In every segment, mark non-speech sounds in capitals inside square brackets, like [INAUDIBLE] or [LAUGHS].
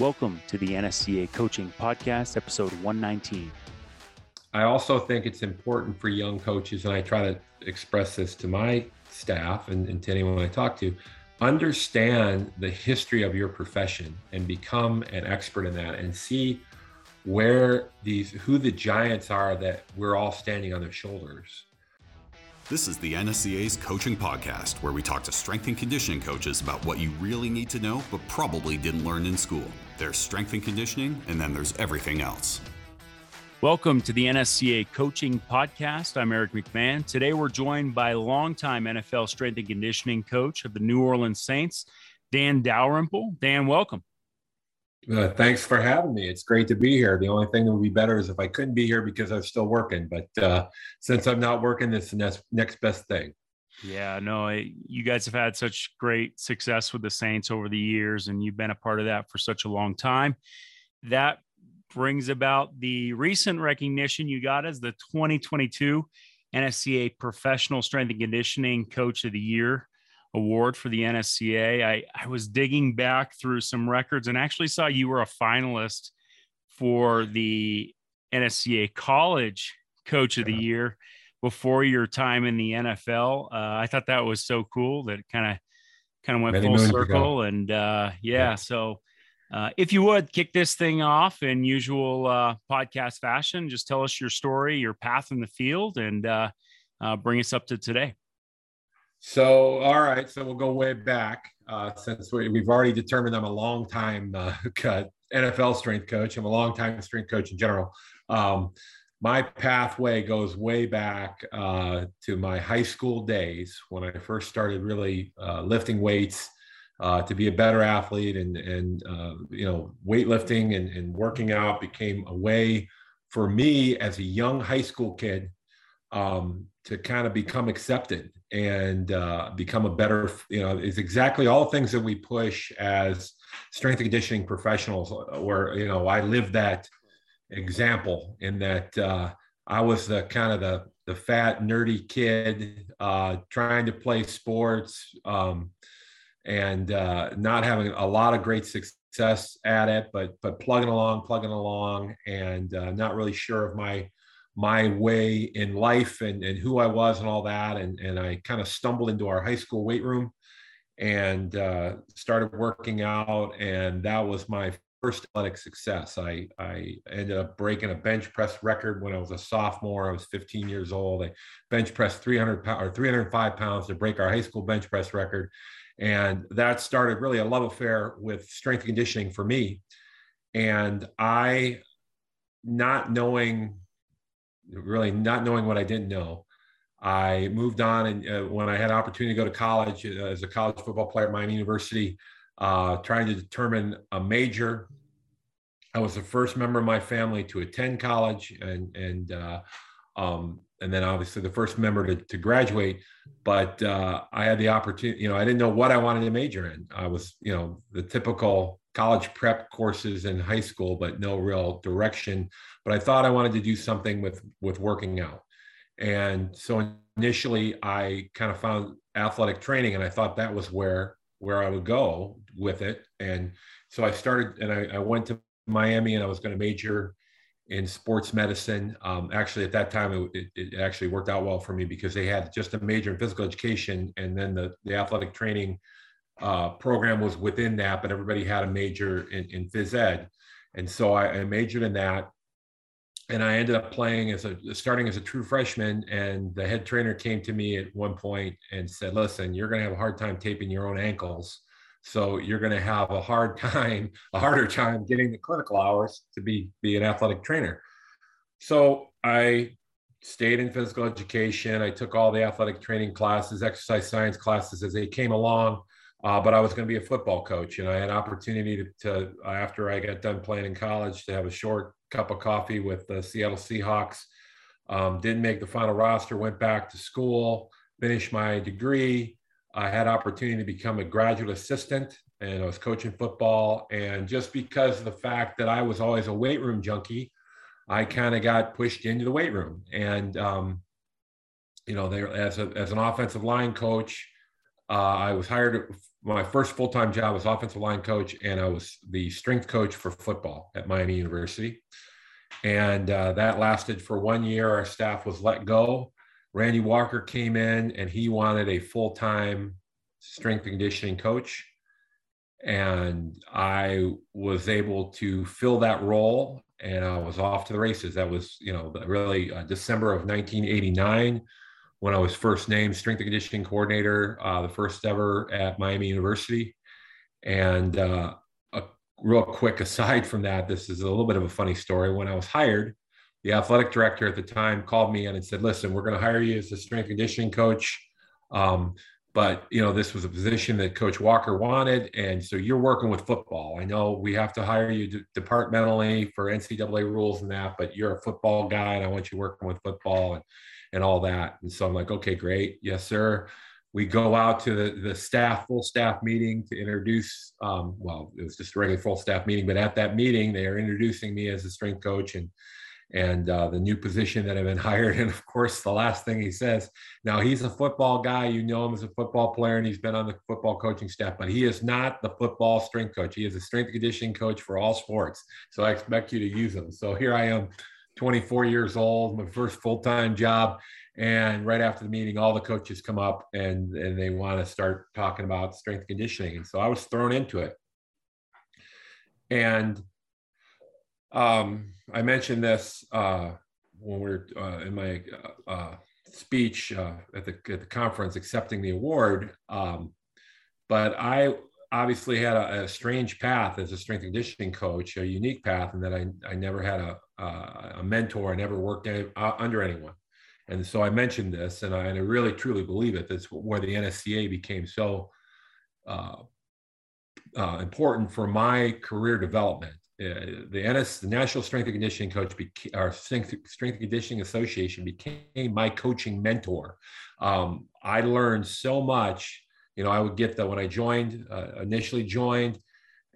Welcome to the NSCA Coaching Podcast, episode 119. I also think it's important for young coaches, and I try to express this to my staff and, and to anyone I talk to understand the history of your profession and become an expert in that and see where these who the giants are that we're all standing on their shoulders this is the NSCA's Coaching Podcast, where we talk to strength and conditioning coaches about what you really need to know but probably didn't learn in school. There's strength and conditioning, and then there's everything else. Welcome to the NSCA Coaching Podcast. I'm Eric McMahon. Today we're joined by longtime NFL strength and conditioning coach of the New Orleans Saints, Dan Dalrymple. Dan, welcome. Uh, thanks for having me. It's great to be here. The only thing that would be better is if I couldn't be here because I'm still working. But uh, since I'm not working, it's the next, next best thing. Yeah, no, you guys have had such great success with the Saints over the years, and you've been a part of that for such a long time. That brings about the recent recognition you got as the 2022 NSCA Professional Strength and Conditioning Coach of the Year award for the NSCA. I, I was digging back through some records and actually saw you were a finalist for the NSCA College Coach of the Year before your time in the NFL. Uh, I thought that was so cool that kind of kind of went Many full circle. And uh, yeah, yeah, so uh, if you would kick this thing off in usual uh, podcast fashion, just tell us your story, your path in the field, and uh, uh, bring us up to today. So, all right. So we'll go way back uh, since we, have already determined I'm a long time uh, [LAUGHS] NFL strength coach. I'm a long time strength coach in general. Um, my pathway goes way back uh, to my high school days when I first started really uh, lifting weights uh, to be a better athlete and, and uh, you know, weightlifting and, and working out became a way for me as a young high school kid um, to kind of become accepted and uh, become a better, you know, is exactly all the things that we push as strength and conditioning professionals, where, you know, I live that example in that uh, I was the kind of the, the fat, nerdy kid uh, trying to play sports um, and uh, not having a lot of great success at it, but, but plugging along, plugging along, and uh, not really sure of my my way in life and, and who I was and all that. And, and I kind of stumbled into our high school weight room and uh, started working out. And that was my first athletic success. I, I ended up breaking a bench press record when I was a sophomore. I was 15 years old. I bench pressed 300 pounds or 305 pounds to break our high school bench press record. And that started really a love affair with strength conditioning for me. And I, not knowing really not knowing what I didn't know. I moved on, and uh, when I had an opportunity to go to college uh, as a college football player at Miami University, uh, trying to determine a major. I was the first member of my family to attend college, and and uh, um, and then obviously the first member to, to graduate. But uh, I had the opportunity. You know, I didn't know what I wanted to major in. I was, you know, the typical college prep courses in high school, but no real direction. But I thought I wanted to do something with with working out. And so initially I kind of found athletic training and I thought that was where where I would go with it. And so I started and I, I went to Miami and I was going to major in sports medicine. Um, actually, at that time, it, it, actually worked out well for me because they had just a major in physical education, and then the, the athletic training uh, program was within that, but everybody had a major in, in phys ed. And so I, I, majored in that. And I ended up playing as a starting as a true freshman. And the head trainer came to me at one point and said, Listen, you're going to have a hard time taping your own ankles. So you're going to have a hard [LAUGHS] time, a harder time getting the clinical hours to be, be an athletic trainer. So I stayed in physical education. I took all the athletic training classes, exercise science classes as they came along. Uh, but I was going to be a football coach, and I had opportunity to, to, after I got done playing in college to have a short cup of coffee with the Seattle Seahawks. Um, didn't make the final roster. Went back to school, finished my degree. I had opportunity to become a graduate assistant, and I was coaching football. And just because of the fact that I was always a weight room junkie, I kind of got pushed into the weight room. And um, you know, there as a, as an offensive line coach uh, I was hired my first full time job was offensive line coach, and I was the strength coach for football at Miami University. And uh, that lasted for one year. Our staff was let go. Randy Walker came in, and he wanted a full time strength conditioning coach. And I was able to fill that role, and I was off to the races. That was, you know, really uh, December of 1989 when I was first named strength and conditioning coordinator, uh, the first ever at Miami University. And uh, a real quick aside from that, this is a little bit of a funny story. When I was hired, the athletic director at the time called me in and said, "Listen, we're going to hire you as a strength conditioning coach." Um, but you know this was a position that coach walker wanted and so you're working with football i know we have to hire you departmentally for ncaa rules and that but you're a football guy and i want you working with football and and all that. And so I'm like, okay, great. Yes, sir. We go out to the, the staff, full staff meeting to introduce, um, well, it was just a regular full staff meeting, but at that meeting, they are introducing me as a strength coach and and uh, the new position that I've been [LAUGHS] hired. And of course, the last thing he says, now he's a football guy. You know him as a football player, and he's been on the football coaching staff, but he is not the football strength coach. He is a strength conditioning coach for all sports. So I expect you to use him. So here I am 24 years old, my first full time job. And right after the meeting, all the coaches come up and, and they want to start talking about strength conditioning. And so I was thrown into it. And um, I mentioned this uh, when we are uh, in my uh, uh speech uh, at, the, at the conference accepting the award. Um, but I obviously had a, a, strange path as a strength conditioning coach, a unique path, and that I, I never had a, a mentor. I never worked any, uh, under anyone. And so I mentioned this, and I, and I, really truly believe it. That's where the NSCA became so uh, uh, important for my career development. Uh, the NS, the National Strength and Conditioning Coach, beca- our Strength, Strength and Conditioning Association, became my coaching mentor. Um, I learned so much. You know, I would get that when I joined, uh, initially joined,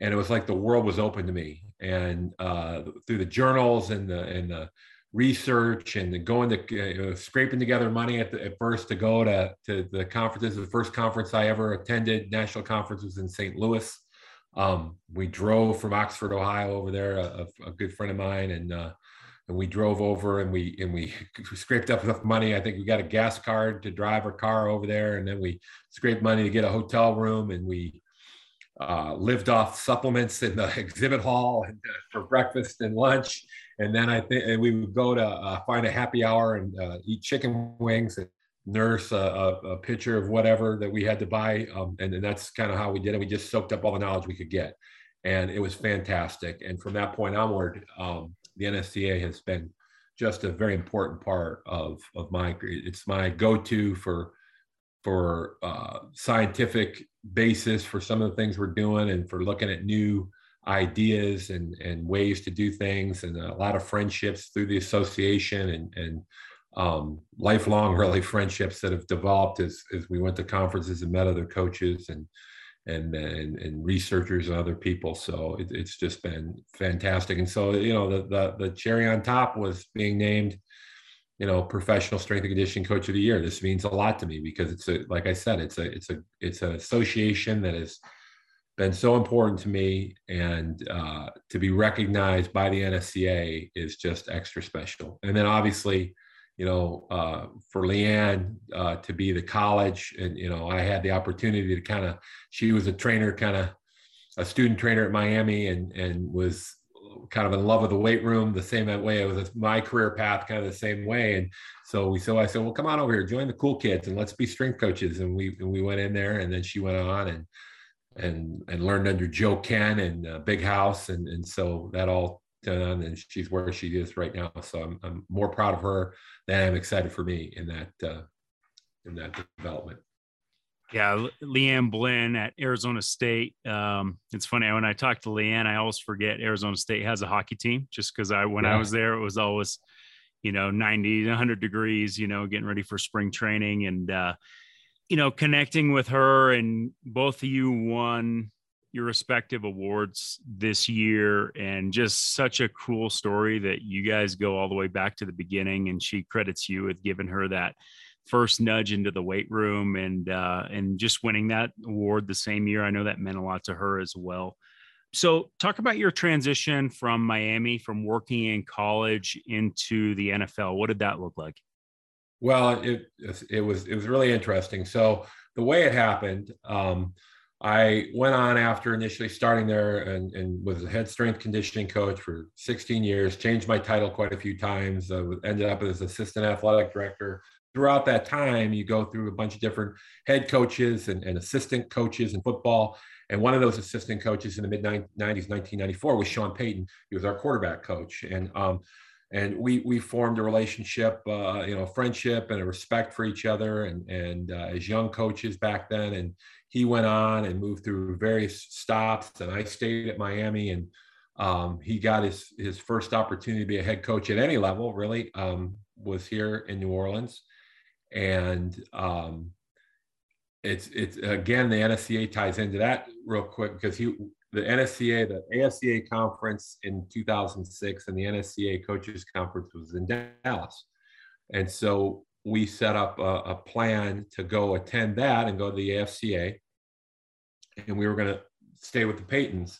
and it was like the world was open to me and uh, through the journals and the and the research and the going to uh, scraping together money at, the, at first to go to, to the conferences. The first conference I ever attended, national conference, was in St. Louis. Um, we drove from Oxford, Ohio, over there. A, a good friend of mine, and uh, and we drove over and we and we [LAUGHS] scraped up enough money. I think we got a gas card to drive our car over there, and then we scraped money to get a hotel room, and we uh, lived off supplements in the [LAUGHS] exhibit hall and, uh, for breakfast and lunch. And then I think we would go to uh, find a happy hour and uh, eat chicken wings and nurse a, a, pitcher of whatever that we had to buy. Um, and, and that's kind of how we did it. We just soaked up all the knowledge we could get. And it was fantastic. And from that point onward, um, the NSCA has been just a very important part of, of my, it's my go-to for for uh, scientific basis for some of the things we're doing and for looking at new ideas and, and ways to do things and a lot of friendships through the association and, and um, lifelong [LAUGHS] really friendships that have developed as, as we went to conferences and met other coaches and and and, and researchers and other people. So it, it's just been fantastic. And so you know the, the the cherry on top was being named you know professional strength and conditioning coach of the year. This means a lot to me because it's a like i said it's a it's a it's an association that has been so important to me. And uh, to be recognized by the nsca is just extra special. And then obviously you know uh, for leanne uh, to be the college and you know i had the opportunity to kind of she was a trainer kind of a student trainer at miami and and was kind of in love with the weight room the same way. It was my career path, kind of the same way. And so we, so I said, well, come on over here, join the cool kids, and let's be strength coaches. And we and we went in there, and then she went on and and and learned under Joe Kenn and uh, Big House, and and so that all done, and she's where she is right now. So I'm I'm more proud of her than I'm excited for me in that uh, in that development. Yeah, Leanne Blinn at Arizona State. Um, it's funny when I talk to Leanne, I always forget Arizona State has a hockey team. Just because I, when yeah. I was there, it was always, you know, 90, 100 degrees. You know, getting ready for spring training, and uh, you know, connecting with her, and both of you won your respective awards this year, and just such a cool story that you guys go all the way back to the beginning. And she credits you with giving her that first nudge into the weight room and uh, and just winning that award the same year. I know that meant a lot to her as well. So, talk about your transition from Miami, from working in college into the NFL. What did that look like? Well, it it was it was really interesting. So the way it happened, um, I went on after initially starting there and, and was a head strength conditioning coach for 16 years. Changed my title quite a few times. Uh, ended up as assistant athletic director. Throughout that time, you go through a bunch of different head coaches and, and assistant coaches in football. And one of those assistant coaches in the mid 90s, 1994, was Sean Payton. He was our quarterback coach. And um, and we we formed a relationship, uh, you know, friendship and a respect for each other, and and uh, as young coaches back then. And he went on and moved through various stops, and I stayed at Miami, and um, he got his his first opportunity to be a head coach at any level. Really, um, was here in New Orleans, and um, it's it's again the NSCA ties into that real quick because he the NSCA, the ASCA conference in 2006, and the NSCA coaches conference was in Dallas. And so we set up a, a plan to go attend that and go to the AFCA. And we were going to stay with the Paytons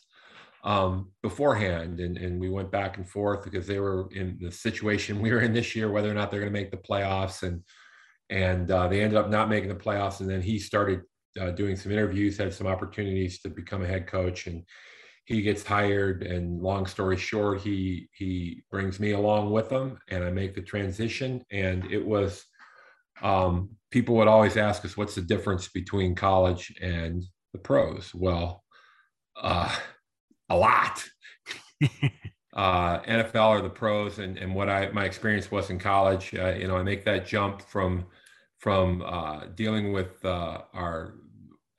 um, beforehand. And, and we went back and forth because they were in the situation [LAUGHS] we were in this year, whether or not they're going to make the playoffs. And, and uh, they ended up not making the playoffs. And then he started uh, doing some interviews, had some opportunities to become a head coach, and he gets hired. And long story short, he he brings me along with him, and I make the transition. And it was um, people would always ask us, "What's the difference between college and the pros?" Well, uh, a lot. [LAUGHS] uh, NFL or the pros, and and what I my experience was in college. Uh, you know, I make that jump from from uh, dealing with uh, our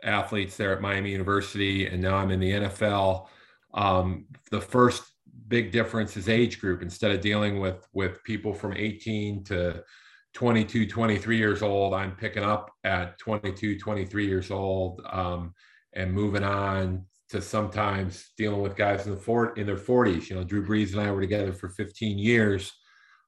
athletes there at Miami University, and now I'm in the NFL. Um, the first big difference is age group. Instead of dealing with with people from 18 to 22, 23 years old, I'm picking up at 22, 23 years old, um, and moving on to sometimes dealing with guys in the four, in their 40s. You know, Drew Brees and I were together for 15 years,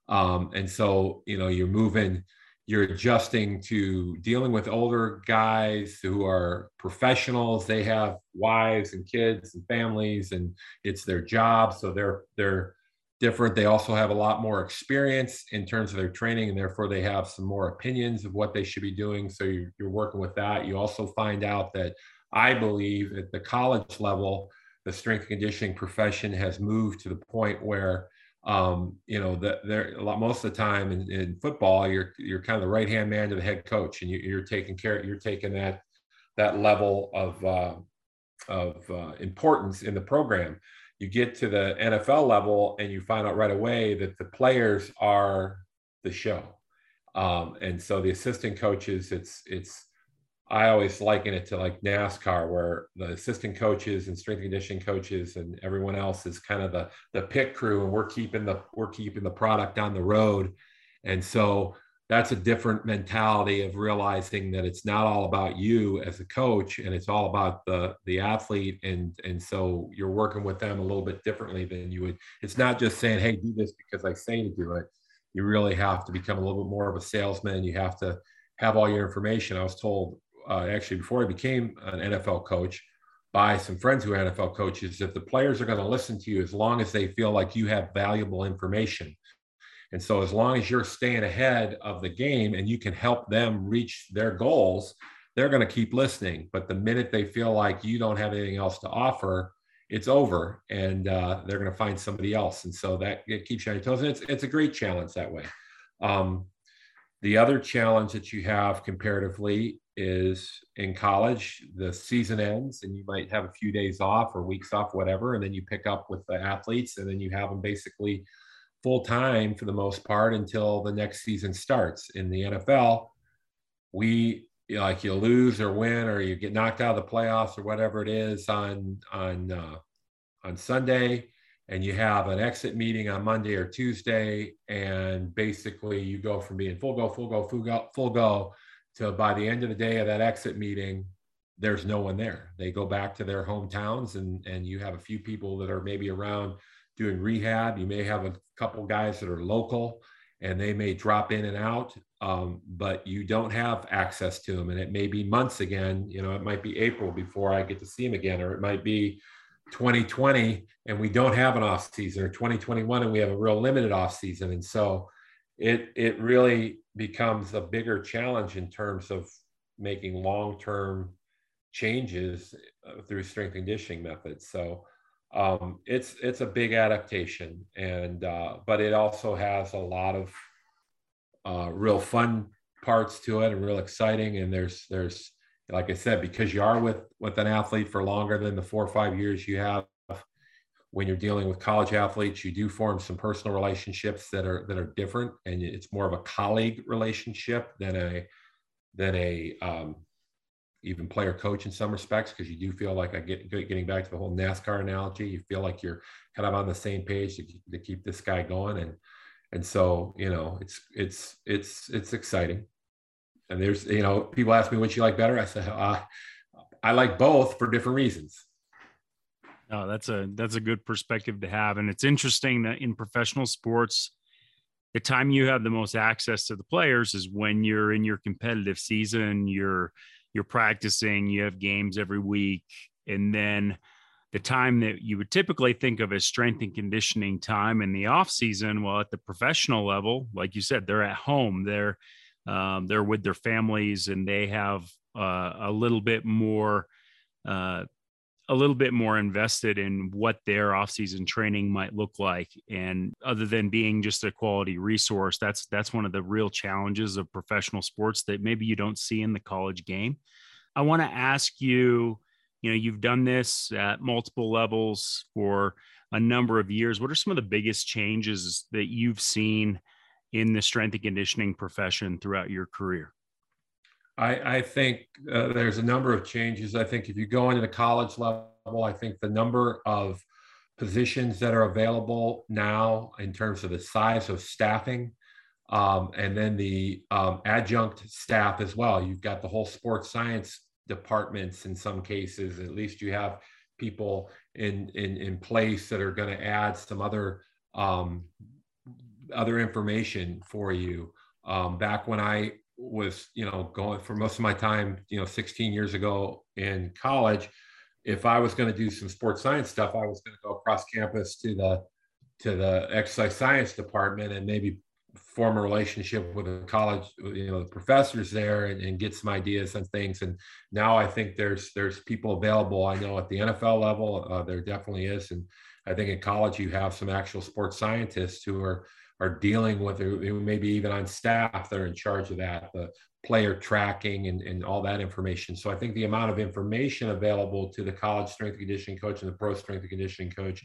um, and so you know you're moving you're adjusting to dealing with older guys who are professionals. They have wives and kids and families and it's their job. So they're they're different they also have a lot more experience in terms of their training and therefore they have some more opinions of what they should be doing. So you're, you're working with that. You also find out that i believe at the college level the strength conditioning profession has moved to the point where um, you know, that there a lot most of the time in, in, football, you're you're kind of the right hand man to the head coach, and you, are taking care, you're taking that that level of uh, of uh, importance in the program. You get to the NFL level, and you find out right away that the players are the show, um, and so the assistant coaches, it's it's I always liken it to like NASCAR, where the assistant coaches and strength and conditioning coaches and everyone else is kind of the the pit crew, and we're keeping the we're keeping the product on the road. And so that's a different mentality of realizing that it's not all about you as a coach, and it's all about the the athlete. And and so you're working with them a little bit differently than you would. It's not just saying, "Hey, do this because I say to do it." You really have to become a little bit more of a salesman. You have to have all your information. I was told uh, actually before I became an NFL coach by some friends who are NFL coaches that the players are going to listen to you as long as they feel like you have valuable information. And so, as long as you're staying ahead of the game and you can help them reach their goals, they're going to keep listening. But the minute they feel like you don't have anything else to offer, it's over and uh, they're going to find somebody else. And so that it keeps you on your toes. And it's, it's a great challenge that way. Um, the other challenge that you have comparatively is in college, the season ends and you might have a few days off or weeks off, whatever, and then you pick up with the athletes and then you have them basically full time for the most part until the next season starts. In the NFL, we like you lose or win or you get knocked out of the playoffs or whatever it is on on uh, on Sunday and you have an exit meeting on Monday or Tuesday, and basically you go from being full go, full go, full go, full go to by the end of the day of that exit meeting, there's no one there. They go back to their hometowns, and and you have a few people that are maybe around doing rehab. You may have a couple guys that are local, and they may drop in and out, um, but you don't have access to them. And it may be months again. You know, it might be April before I get to see them again, or it might be 2020 and we don't have an off season, or 2021 and we have a real limited off season. And so it it really becomes a bigger challenge in terms of making long term changes uh, through strength conditioning methods. So um, it's it's a big adaptation, and uh, but it also has a lot of uh, real fun parts to it and real exciting. And there's there's like I said, because you are with with an athlete for longer than the four or five years you have when you're dealing with college athletes, you do form some personal relationships that are that are different, and it's more of a colleague relationship than a than a um, even player coach in some respects because you do feel like I get getting back to the whole NASCAR analogy. You feel like you're kind of on the same page to, to keep this guy going, and and so you know it's it's it's it's exciting. And there's you know people ask me which you like better. I say uh, I like both for different reasons. Oh, that's a that's a good perspective to have, and it's interesting that in professional sports, the time you have the most access to the players is when you're in your competitive season. You're you're practicing, you have games every week, and then the time that you would typically think of as strength and conditioning time in the off season, well, at the professional level, like you said, they're at home, they're um, they're with their families, and they have uh, a little bit more uh, a little bit more invested in what their off-season training might look like. And other than being just a quality resource that's that's one of the real challenges of professional sports that maybe you don't see in the college game. I want to ask you you know you've done this at multiple levels for a number of years. What are some of the biggest changes that you've seen in the strength and conditioning profession throughout your career I, I think uh, there's a number of changes. I think if you go into the college level, I think the number of positions that are available now in terms of the size of staffing um, and then the um, adjunct staff as well. You've got the whole sports science departments in some cases. At least you have people in in, in place that are going to add some other um, other information for you. Um, back when I was you know going for most of my time you know 16 years ago in college if i was going to do some sports science stuff i was going to go across campus to the to the exercise science department and maybe form a relationship with the college you know the professors there and, and get some ideas and things. And now i think there's there's people available i know at the nfl level uh, there definitely is. And i think in college you have some actual sports scientists who are are dealing with it, maybe even on staff that are in charge of that, the player tracking and, and all that information. So I think the amount of information available to the college strength and conditioning coach and the pro strength and conditioning coach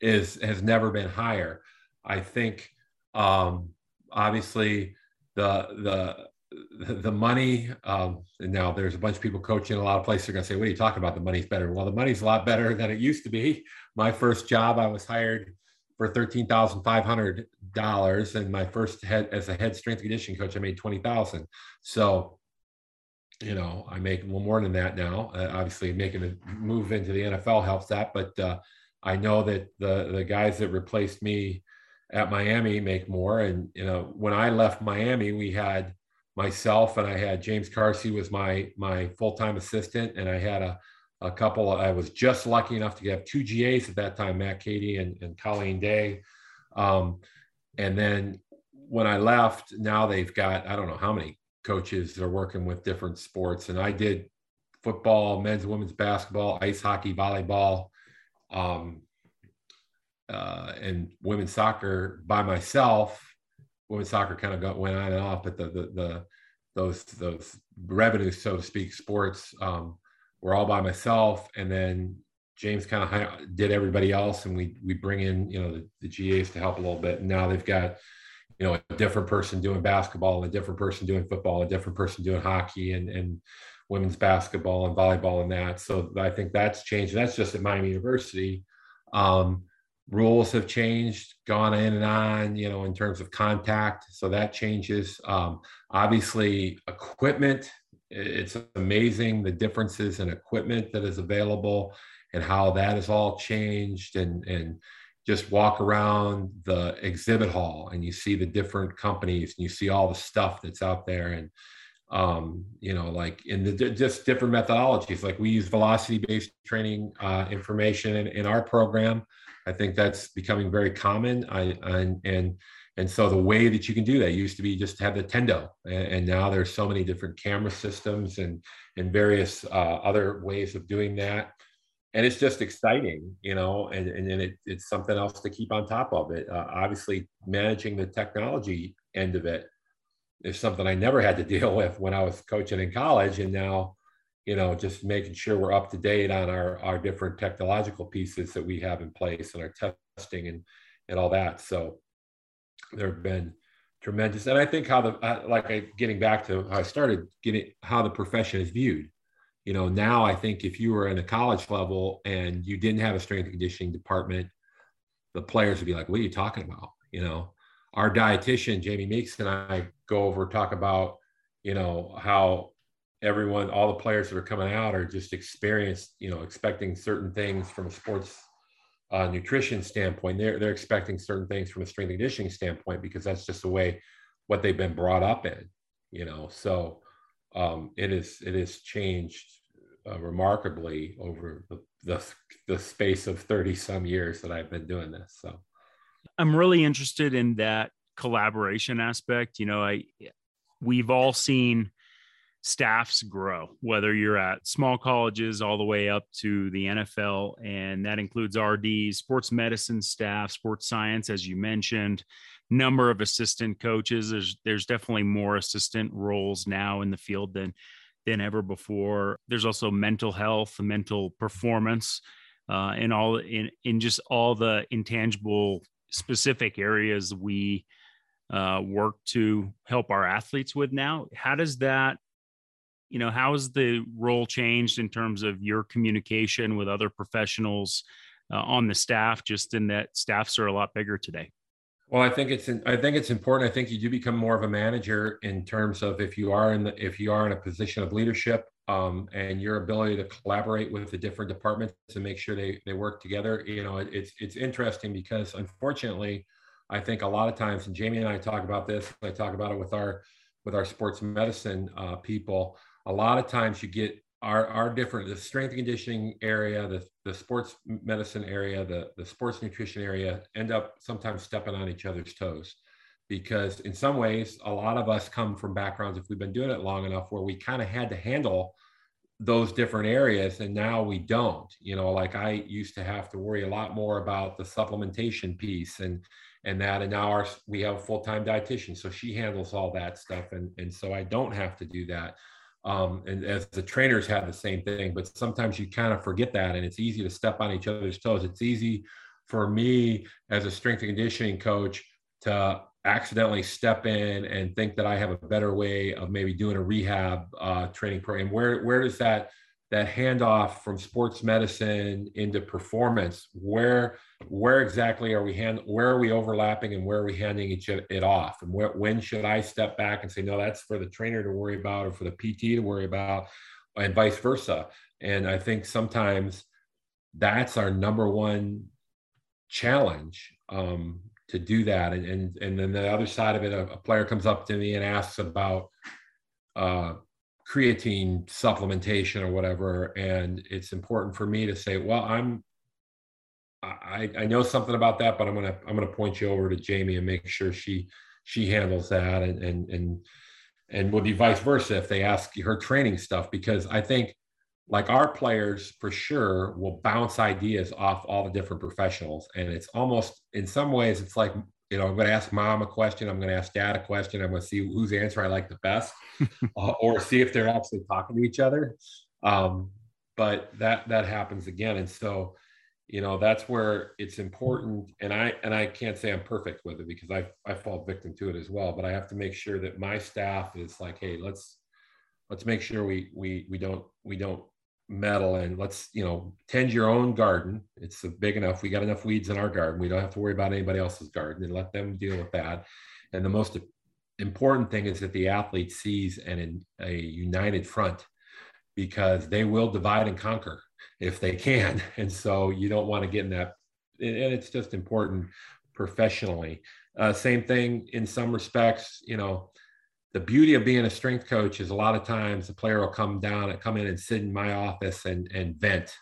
is has never been higher. I think um, obviously the the the money um, and now there's a bunch of people coaching a lot of places are going to say what are you talking about the money's better well the money's a lot better than it used to be my first job i was hired for thirteen thousand five hundred dollars, and my first head as a head strength conditioning coach, I made twenty thousand. So, you know, I make little more than that now. Uh, obviously, making a move into the NFL helps that, but uh, I know that the the guys that replaced me at Miami make more. And you know, when I left Miami, we had myself and I had James Carsey was my my full time assistant, and I had a a couple. I was just lucky enough to have two GAs at that time, Matt Katie and, and Colleen Day. Um, and then when I left, now they've got, I don't know how many coaches that are working with different sports. And I did football, men's, women's basketball, ice hockey, volleyball, um, uh, and women's soccer by myself. Women's soccer kind of got went on and off, but the the, the those those revenues, so to speak, sports um, we're all by myself, and then James kind of did everybody else, and we we bring in you know the, the GAs to help a little bit. And now they've got you know a different person doing basketball, a different person doing football, a different person doing hockey, and and women's basketball and volleyball and that. So I think that's changed. That's just at Miami University. Um, rules have changed, gone in and on, you know, in terms of contact. So that changes. Um, obviously, equipment it's amazing the differences in equipment that is available and how that has all changed and and just walk around the exhibit hall and you see the different companies and you see all the stuff that's out there and um, you know like in the just different methodologies. Like we use velocity based training uh, information in, in our program. I think that's becoming very common. I, and and and so the way that you can do that used to be just to have the tendo and, and now there's so many different camera systems and and various uh, other ways of doing that and it's just exciting, you know, and, and then it, it's something else to keep on top of it. Uh, obviously, managing the technology end of it is something I never had to [LAUGHS] deal with when I was coaching in college. And now, you know, just making sure we're up to date on our, our different technological pieces that we have in place and our testing and, and all that. So there have been tremendous. And I think how the, uh, like I, getting back to how I started, getting how the profession is viewed you know now i think if you were in a college level and you didn't have a strength and conditioning department the players would be like what are you talking about you know our dietitian jamie meeks and i go over talk about you know how everyone all the players that are coming out are just experienced you know expecting certain things from a sports uh, nutrition standpoint they're, they're expecting certain things from a strength conditioning standpoint because that's just the way what they've been brought up in you know so um, it is it has changed uh, remarkably over the, the, the space of 30 some years that I've been doing this. So I'm really interested in that collaboration aspect. You know, I we've all seen staffs grow, whether you're at small colleges all the way up to the NFL, and that includes RD, sports medicine staff, sports science, as you mentioned, number of assistant coaches. There's there's definitely more assistant roles now in the field than than ever before. There's also mental health, mental performance, uh, and all in in just all the intangible specific areas we uh, work to help our athletes with now. How does that you know how has the role changed in terms of your communication with other professionals uh, on the staff just in that staffs are a lot bigger today well, I think it's I think it's important. I think you do become more of a manager in terms of if you are in the if you are in a position of leadership um, and your ability to collaborate with the different departments and make sure they they work together. You know, it, it's it's interesting because unfortunately, I think a lot of times, and Jamie and I talk about this. I talk about it with our with our sports medicine uh, people. A lot of times, you get our our different the strength conditioning area, the the sports medicine area, the the sports nutrition area end up sometimes stepping on each other's toes. Because in some ways a lot of us come from backgrounds if we've been doing it long enough where we kind of had to handle those different areas and now we don't. You know like i used to have to worry a lot more about the supplementation piece and and that and now our we have a full-time dietitian so she handles all that stuff and and so i don't have to do that um, and as the trainers have the same thing, but sometimes you kind of forget that, and it's easy to step on each other's toes. It's easy for me as a strength and conditioning coach to accidentally step in and think that I have a better way of maybe doing a rehab uh, training program. Where where does that that handoff from sports medicine into performance where where exactly are we hand where are we overlapping and where are we handing each it off? And when should i step back and say no that's for the trainer to worry about or for the pt to worry about and vice versa. And i think sometimes that's our number one challenge um, to do that. And, and and then the other side of it a, a player comes up to me and asks about uh, creatine supplementation or whatever and it's important for me to say well i'm i i know something about that but i'm gonna i'm gonna point you over to jamie and make sure she she handles that and and and and will be vice versa if they ask her training stuff. Because i think like our players for sure will bounce ideas off all the different professionals and it's almost in some ways it's like you know, I'm going to ask mom a question. I'm going to ask dad a question. I'm going to see whose answer I like the best, [LAUGHS] uh, or see if they're actually talking to each other. Um, but that that happens again, and so you know that's where it's important. And I and I can't say I'm perfect with it because I I fall victim to it as well. But I have to make sure that my staff is like, hey, let's let's make sure we we we don't we don't meddle and let's you know tend your own garden. It's big enough we got enough weeds in our garden. We don't have to worry about anybody else's garden and let them deal with that. And the most important thing is that the athlete sees an a united front because they will divide and conquer if they can. [LAUGHS] And so you don't want to get in that and it's just important professionally. Uh, same thing in some respects, you know, the beauty of being a strength coach is a lot of times the player will come down and come in and sit in my office and, and vent,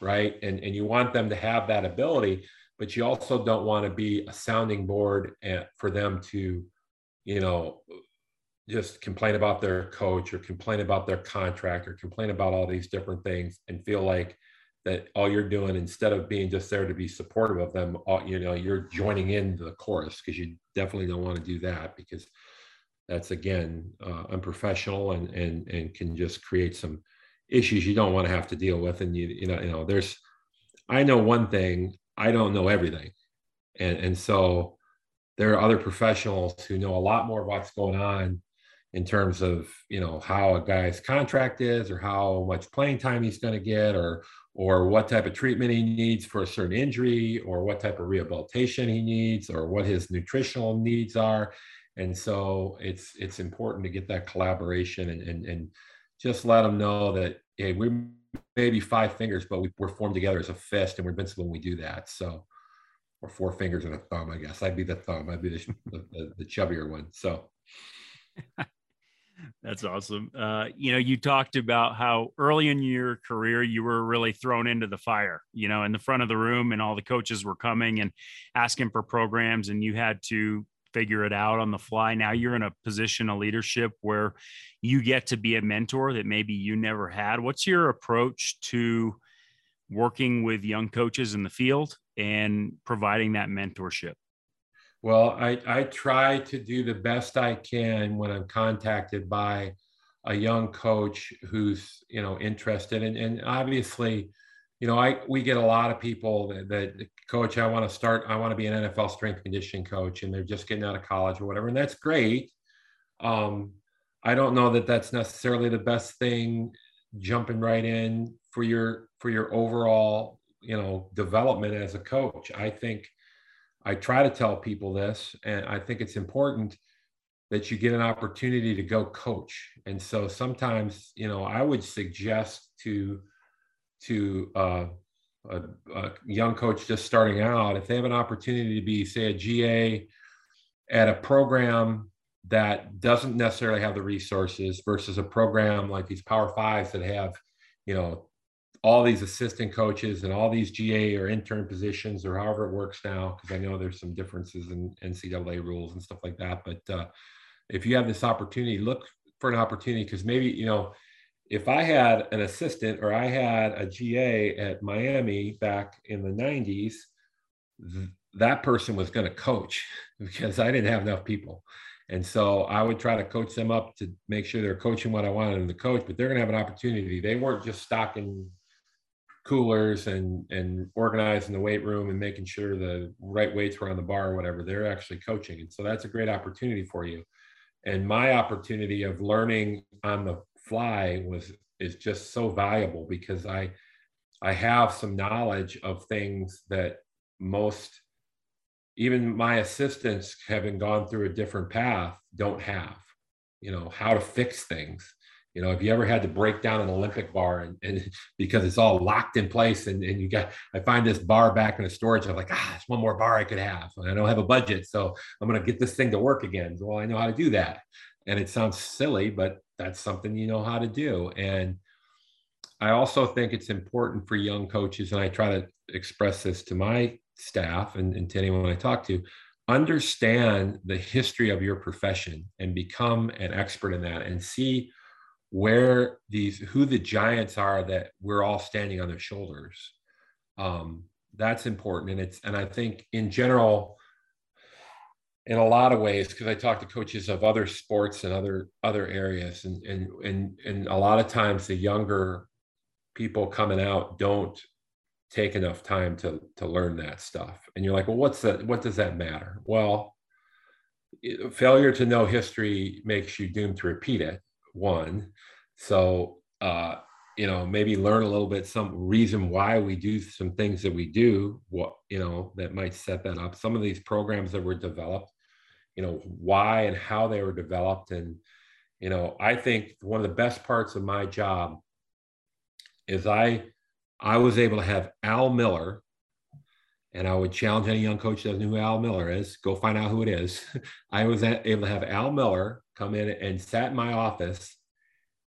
right? And, and you want them to have that ability, but you also don't want to be a sounding board eh, for them to, you know, just complain about their coach or complain about their contract or complain about all these different things and feel like that all you're doing instead of being just there to be supportive of them all, you know you're joining in the chorus because you definitely don't want to do that because that's again uh, unprofessional and and and can just create some issues you don't want to have to deal with and you you know you know there's i know one thing i don't know everything. And and so there are other professionals who know a lot more of what's going on in terms of you know how a guy's contract is or how much playing time he's going to get or or what type of treatment he needs for a certain injury or what type of rehabilitation he needs or what his nutritional needs are and so it's it's important to get that collaboration and and, and just let them know that hey we maybe five fingers but we, we're formed together as a fist and we're invincible when we do that. So or four fingers and a thumb i guess. I'd be the thumb. I'd be the, [LAUGHS] the, the chubbier one. So. [LAUGHS] That's awesome. Uh, you know, you talked about how early in your career you were really thrown into the fire, you know, in the front of the room, and all the coaches were coming and asking for programs, and you had to figure it out on the fly. Now you're in a position of leadership where you get to be a mentor that maybe you never had. What's your approach to working with young coaches in the field and providing that mentorship? Well, I, I try to do the best I can when I'm contacted by a young coach who's you know interested and, and obviously you know i we get a lot of people that, that coach i want to start i want to be an nfl strength conditioning coach and they're just getting out of college or whatever and that's great um, i don't know that that's necessarily the best thing jumping right in for your for your overall you know development as a coach i think I try to tell people this, and I think it's important that you get an opportunity to go coach. And so sometimes, you know, I would suggest to to uh, a, a, young coach just starting out, if they have an opportunity to be, say, a GA at a program that doesn't necessarily have the resources versus a program like these Power Fives that have, you know, all these assistant coaches and all these GA or intern positions or however it works now, because I know there's some differences in NCAA rules and stuff like that. But uh, if you have this opportunity, look for an opportunity because maybe, you know, if I had an assistant or I had a GA at Miami back in the 90s, th- that person was going to coach [LAUGHS] because I didn't have enough people. And so I would try to coach them up to make sure they're coaching what I wanted them to coach, but they're going to have an opportunity. They weren't just stocking coolers and and organizing the weight room and making sure the right weights were on the bar or whatever they're actually coaching and so that's a great opportunity for you and my opportunity of learning on the fly was is just so valuable because i i have some knowledge of things that most even my assistants having gone through a different path don't have you know how to fix things you know, if you ever had to break down an Olympic bar and, and [LAUGHS] because it's all locked in place and, and you got, I find this bar back in the storage. I'm like, ah, it's one more bar I could have. And I don't have a budget. So I'm going to get this thing to work again. Well, I know how to do that. And it sounds silly, but that's something you know how to do. And I also think it's important for young coaches, and I try to express this to my staff and, and to anyone I talk to, understand the history of your profession and become an expert in that and see where these who the giants are that we're all standing on their shoulders um, that's important and it's and i think in general in a lot of ways because i talk to coaches of other sports and other other areas and and and, and a lot of times the younger people coming out don't take enough time to to learn that stuff and you're like well what's that what does that matter well failure to know history makes you doomed to repeat it one. So, uh, you know, maybe learn a little bit some reason why we do some things that we do, what, you know, that might set that up. Some of these programs that were developed, you know, why and how they were developed. And, you know, I think one of the best parts of my job is I, I was able to have Al Miller and I would challenge any young coach that doesn't know who Al Miller is, go find out who it is. [LAUGHS] I was able to have Al Miller come in and sat in my office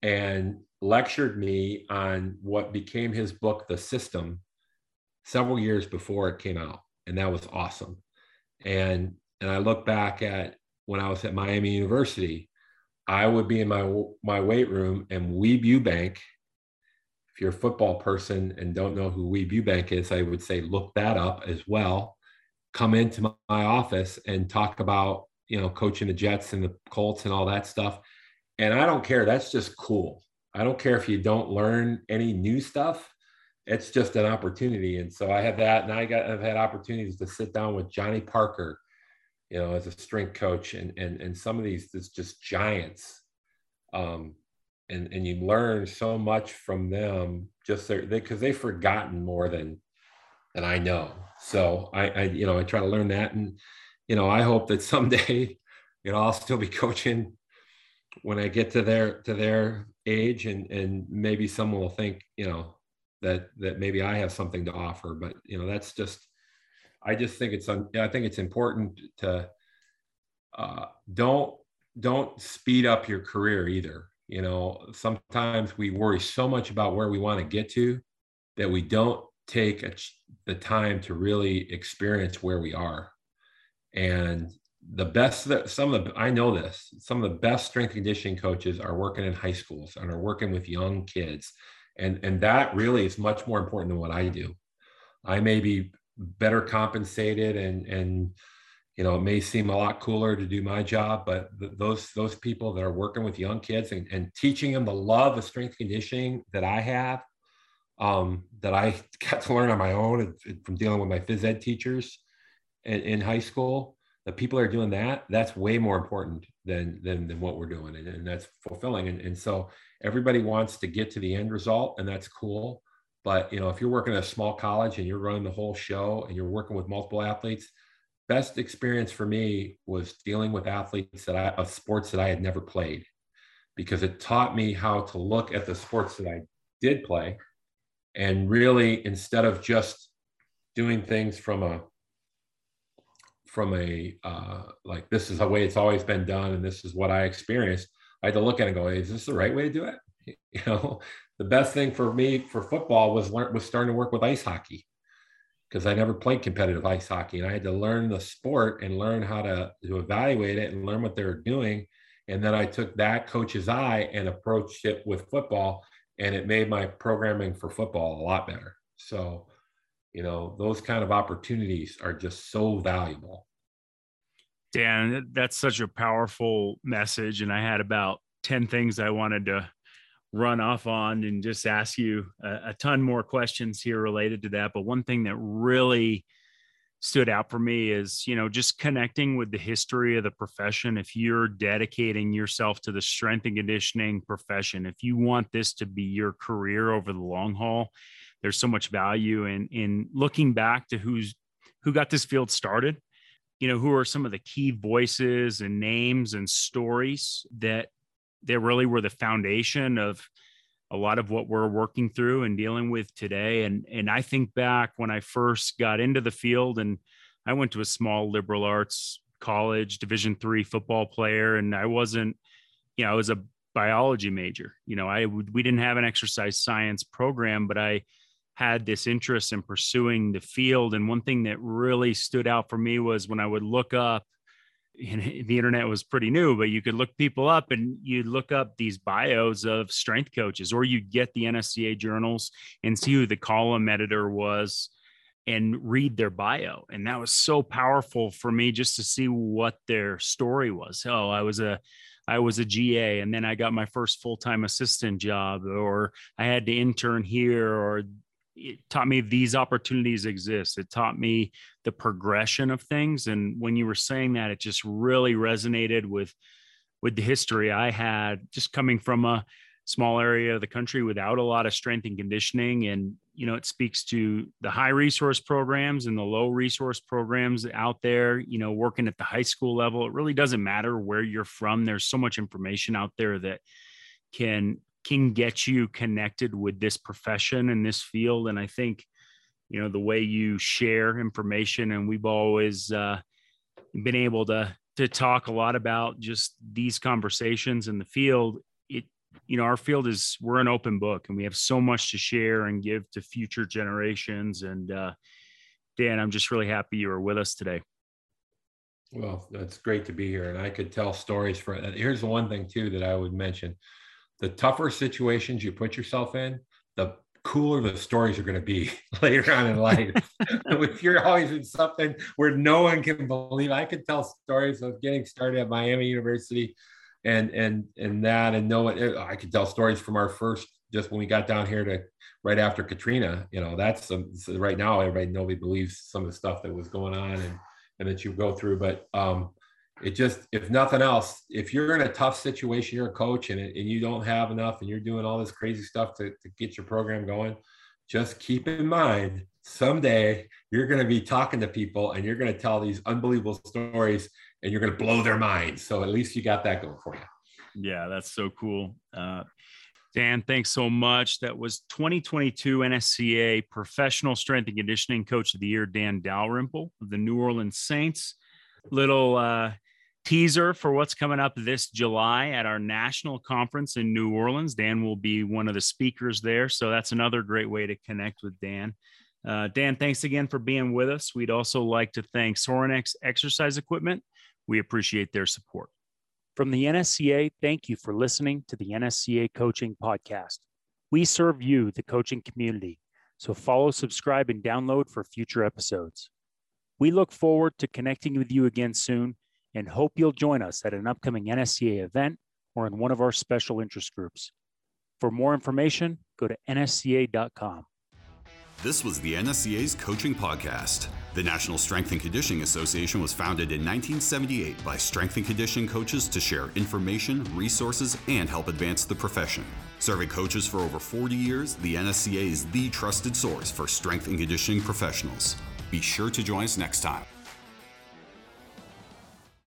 and lectured me on what became his book, The System, several years before it came out. And that was awesome. And and I look back at when I was at Miami University, I would be in my my weight room and Weeb Ewbank. If you're a football person and don't know who Weeb Ewbank is, I would say look that up as well. Come into my, my office and talk about you know coaching the Jets and the Colts and all that stuff. And I don't care. That's just cool. I don't care if you don't learn any new stuff. It's just an opportunity. And so I had that, and I got I've had opportunities to sit down with Johnny Parker you know, as a strength coach and and and some of these it's just giants. Um, and and you learn so much from them just because they, they've forgotten more than than I know. So I, I you know I try to learn that and you know I hope that someday [LAUGHS] you know I'll still be coaching when I get to their to their age and and maybe someone will think you know that that maybe I have something to offer but you know that's just I just think it's I think it's important to uh, don't don't speed up your career either. You know, sometimes we worry so much about where we want to get to that we don't take a, the time to really experience where we are. And the best that some of the I know this, some of the best strength conditioning coaches are working in high schools and are working with young kids. And and that really is much more important than what I do. I may be better compensated and and you know it may seem a lot cooler to do my job but th- those those people that are working with young kids and, and teaching them the love of strength conditioning that i have um, that i [LAUGHS] got to learn on my own from dealing with my phys ed teachers in, in high school the people are doing that that's way more important than than, than what we're doing and, and that's fulfilling and, and so everybody wants to get to the end result and that's cool. But you know, if you're working at a small college and you're running the whole show and you're working with multiple athletes, best experience for me was dealing with athletes that I of sports that I had never played because it taught me how to look at the sports that I did play and really instead of just doing things from a from a uh, like this is the way it's always been done and this is what I experienced. I had to look at it and go, is this the right way to do it? [LAUGHS] You know, the best thing for me for football was learn was starting to work with ice hockey because I never played competitive ice hockey and I had to learn the sport and learn how to, to evaluate it and learn what they were doing. And then I took that coach's eye and approached it with football and it made my programming for football a lot better. So, you know, those kind of opportunities are just so valuable. Dan, that's such a powerful message. And I had about 10 things I wanted to run off on and just ask you a, a, ton more questions here related to that. But one thing that really stood out for me is, you know, just connecting with the history of the profession. If you're dedicating yourself to the strength and conditioning profession, if you want this to be your career over the long haul, there's so much value in in looking back to who's who got this field started you know who are some of the key voices and names and stories that they really were the foundation of a lot of what we're working through and dealing with today. And and I think back when I first got into the field and I went to a small liberal arts college, division three football player, and I wasn't, you know, I was a biology major. You know, I we didn't have an exercise science program, but I had this interest in pursuing the field. And one thing that really stood out for me was when I would look up [LAUGHS] the internet was pretty new, but you could look people up and you'd look up these bios of strength coaches, or you'd get the NSCA journals and see who the column editor was and read their bio. And that was so powerful for me just to see what their story was. Oh, I was a I was a GA and then I got my first full-time assistant job or I had to intern here or it taught me these opportunities exist. It taught me the progression of things. And when you were saying that, it just really resonated with with the history I had just coming from a small area of the country without a lot of strength and conditioning. And, you know, it speaks to the high resource programs and the low resource programs out there, you know, working at the high school level. It really doesn't matter where you're from. There's so much information out there that can can get you connected with this profession and this field. And I think, you know the way you share information, and we've always uh, been able to to talk a lot about just these conversations in the field. It you know our field is we're an open book, and we have so much to share and give to future generations. And uh, Dan, I'm just really happy you were with us today. Well, that's great to be here, and I could tell stories for. Here's the one thing too that I would mention: the tougher situations you put yourself in, the cooler the stories are going to be [LAUGHS] later on in life. [LAUGHS] [LAUGHS] if you're always in something where no one can believe, I could tell stories of getting started at Miami University, and and and that, and no one. I could tell stories from our first just when we got down here to right after Katrina. You know, that's some, right now everybody nobody believes some of the stuff that was going on and and that you go through. But um, it just, if nothing else, if you're in a tough situation, you're a coach and, and you don't have enough and you're doing all this crazy stuff to, to get your program going, just keep in mind someday you're going to be talking to people and you're going to tell these unbelievable stories and you're going to blow their minds. So at least you got that going for you. Yeah, that's so cool. Uh, Dan, thanks so much. That was 2022 NSCA Professional Strength and Conditioning Coach of the Year, Dan Dalrymple of the New Orleans Saints. Little uh, teaser for what's coming up this July at our national conference in New Orleans. Dan will be one of the speakers there. So that's another great way to connect with Dan. Uh, Dan, thanks again for being with us. We'd also like to thank Sorinex Exercise Equipment. We appreciate their support. From the NSCA, thank you for listening to the NSCA Coaching Podcast. We serve you, the coaching community, so follow, subscribe, and download for future episodes. We look forward to connecting with you again soon and hope you'll join us at an upcoming NSCA event or in one of our special interest groups. For more information, go to nsca.com. This was the NSCA's Coaching Podcast. The National Strength and Conditioning Association was founded in 1978 by strength and conditioning coaches to share information, resources, and help advance the profession. Serving coaches for over 40 years, the NSCA is the trusted source for strength and conditioning professionals. Be sure to join us next time.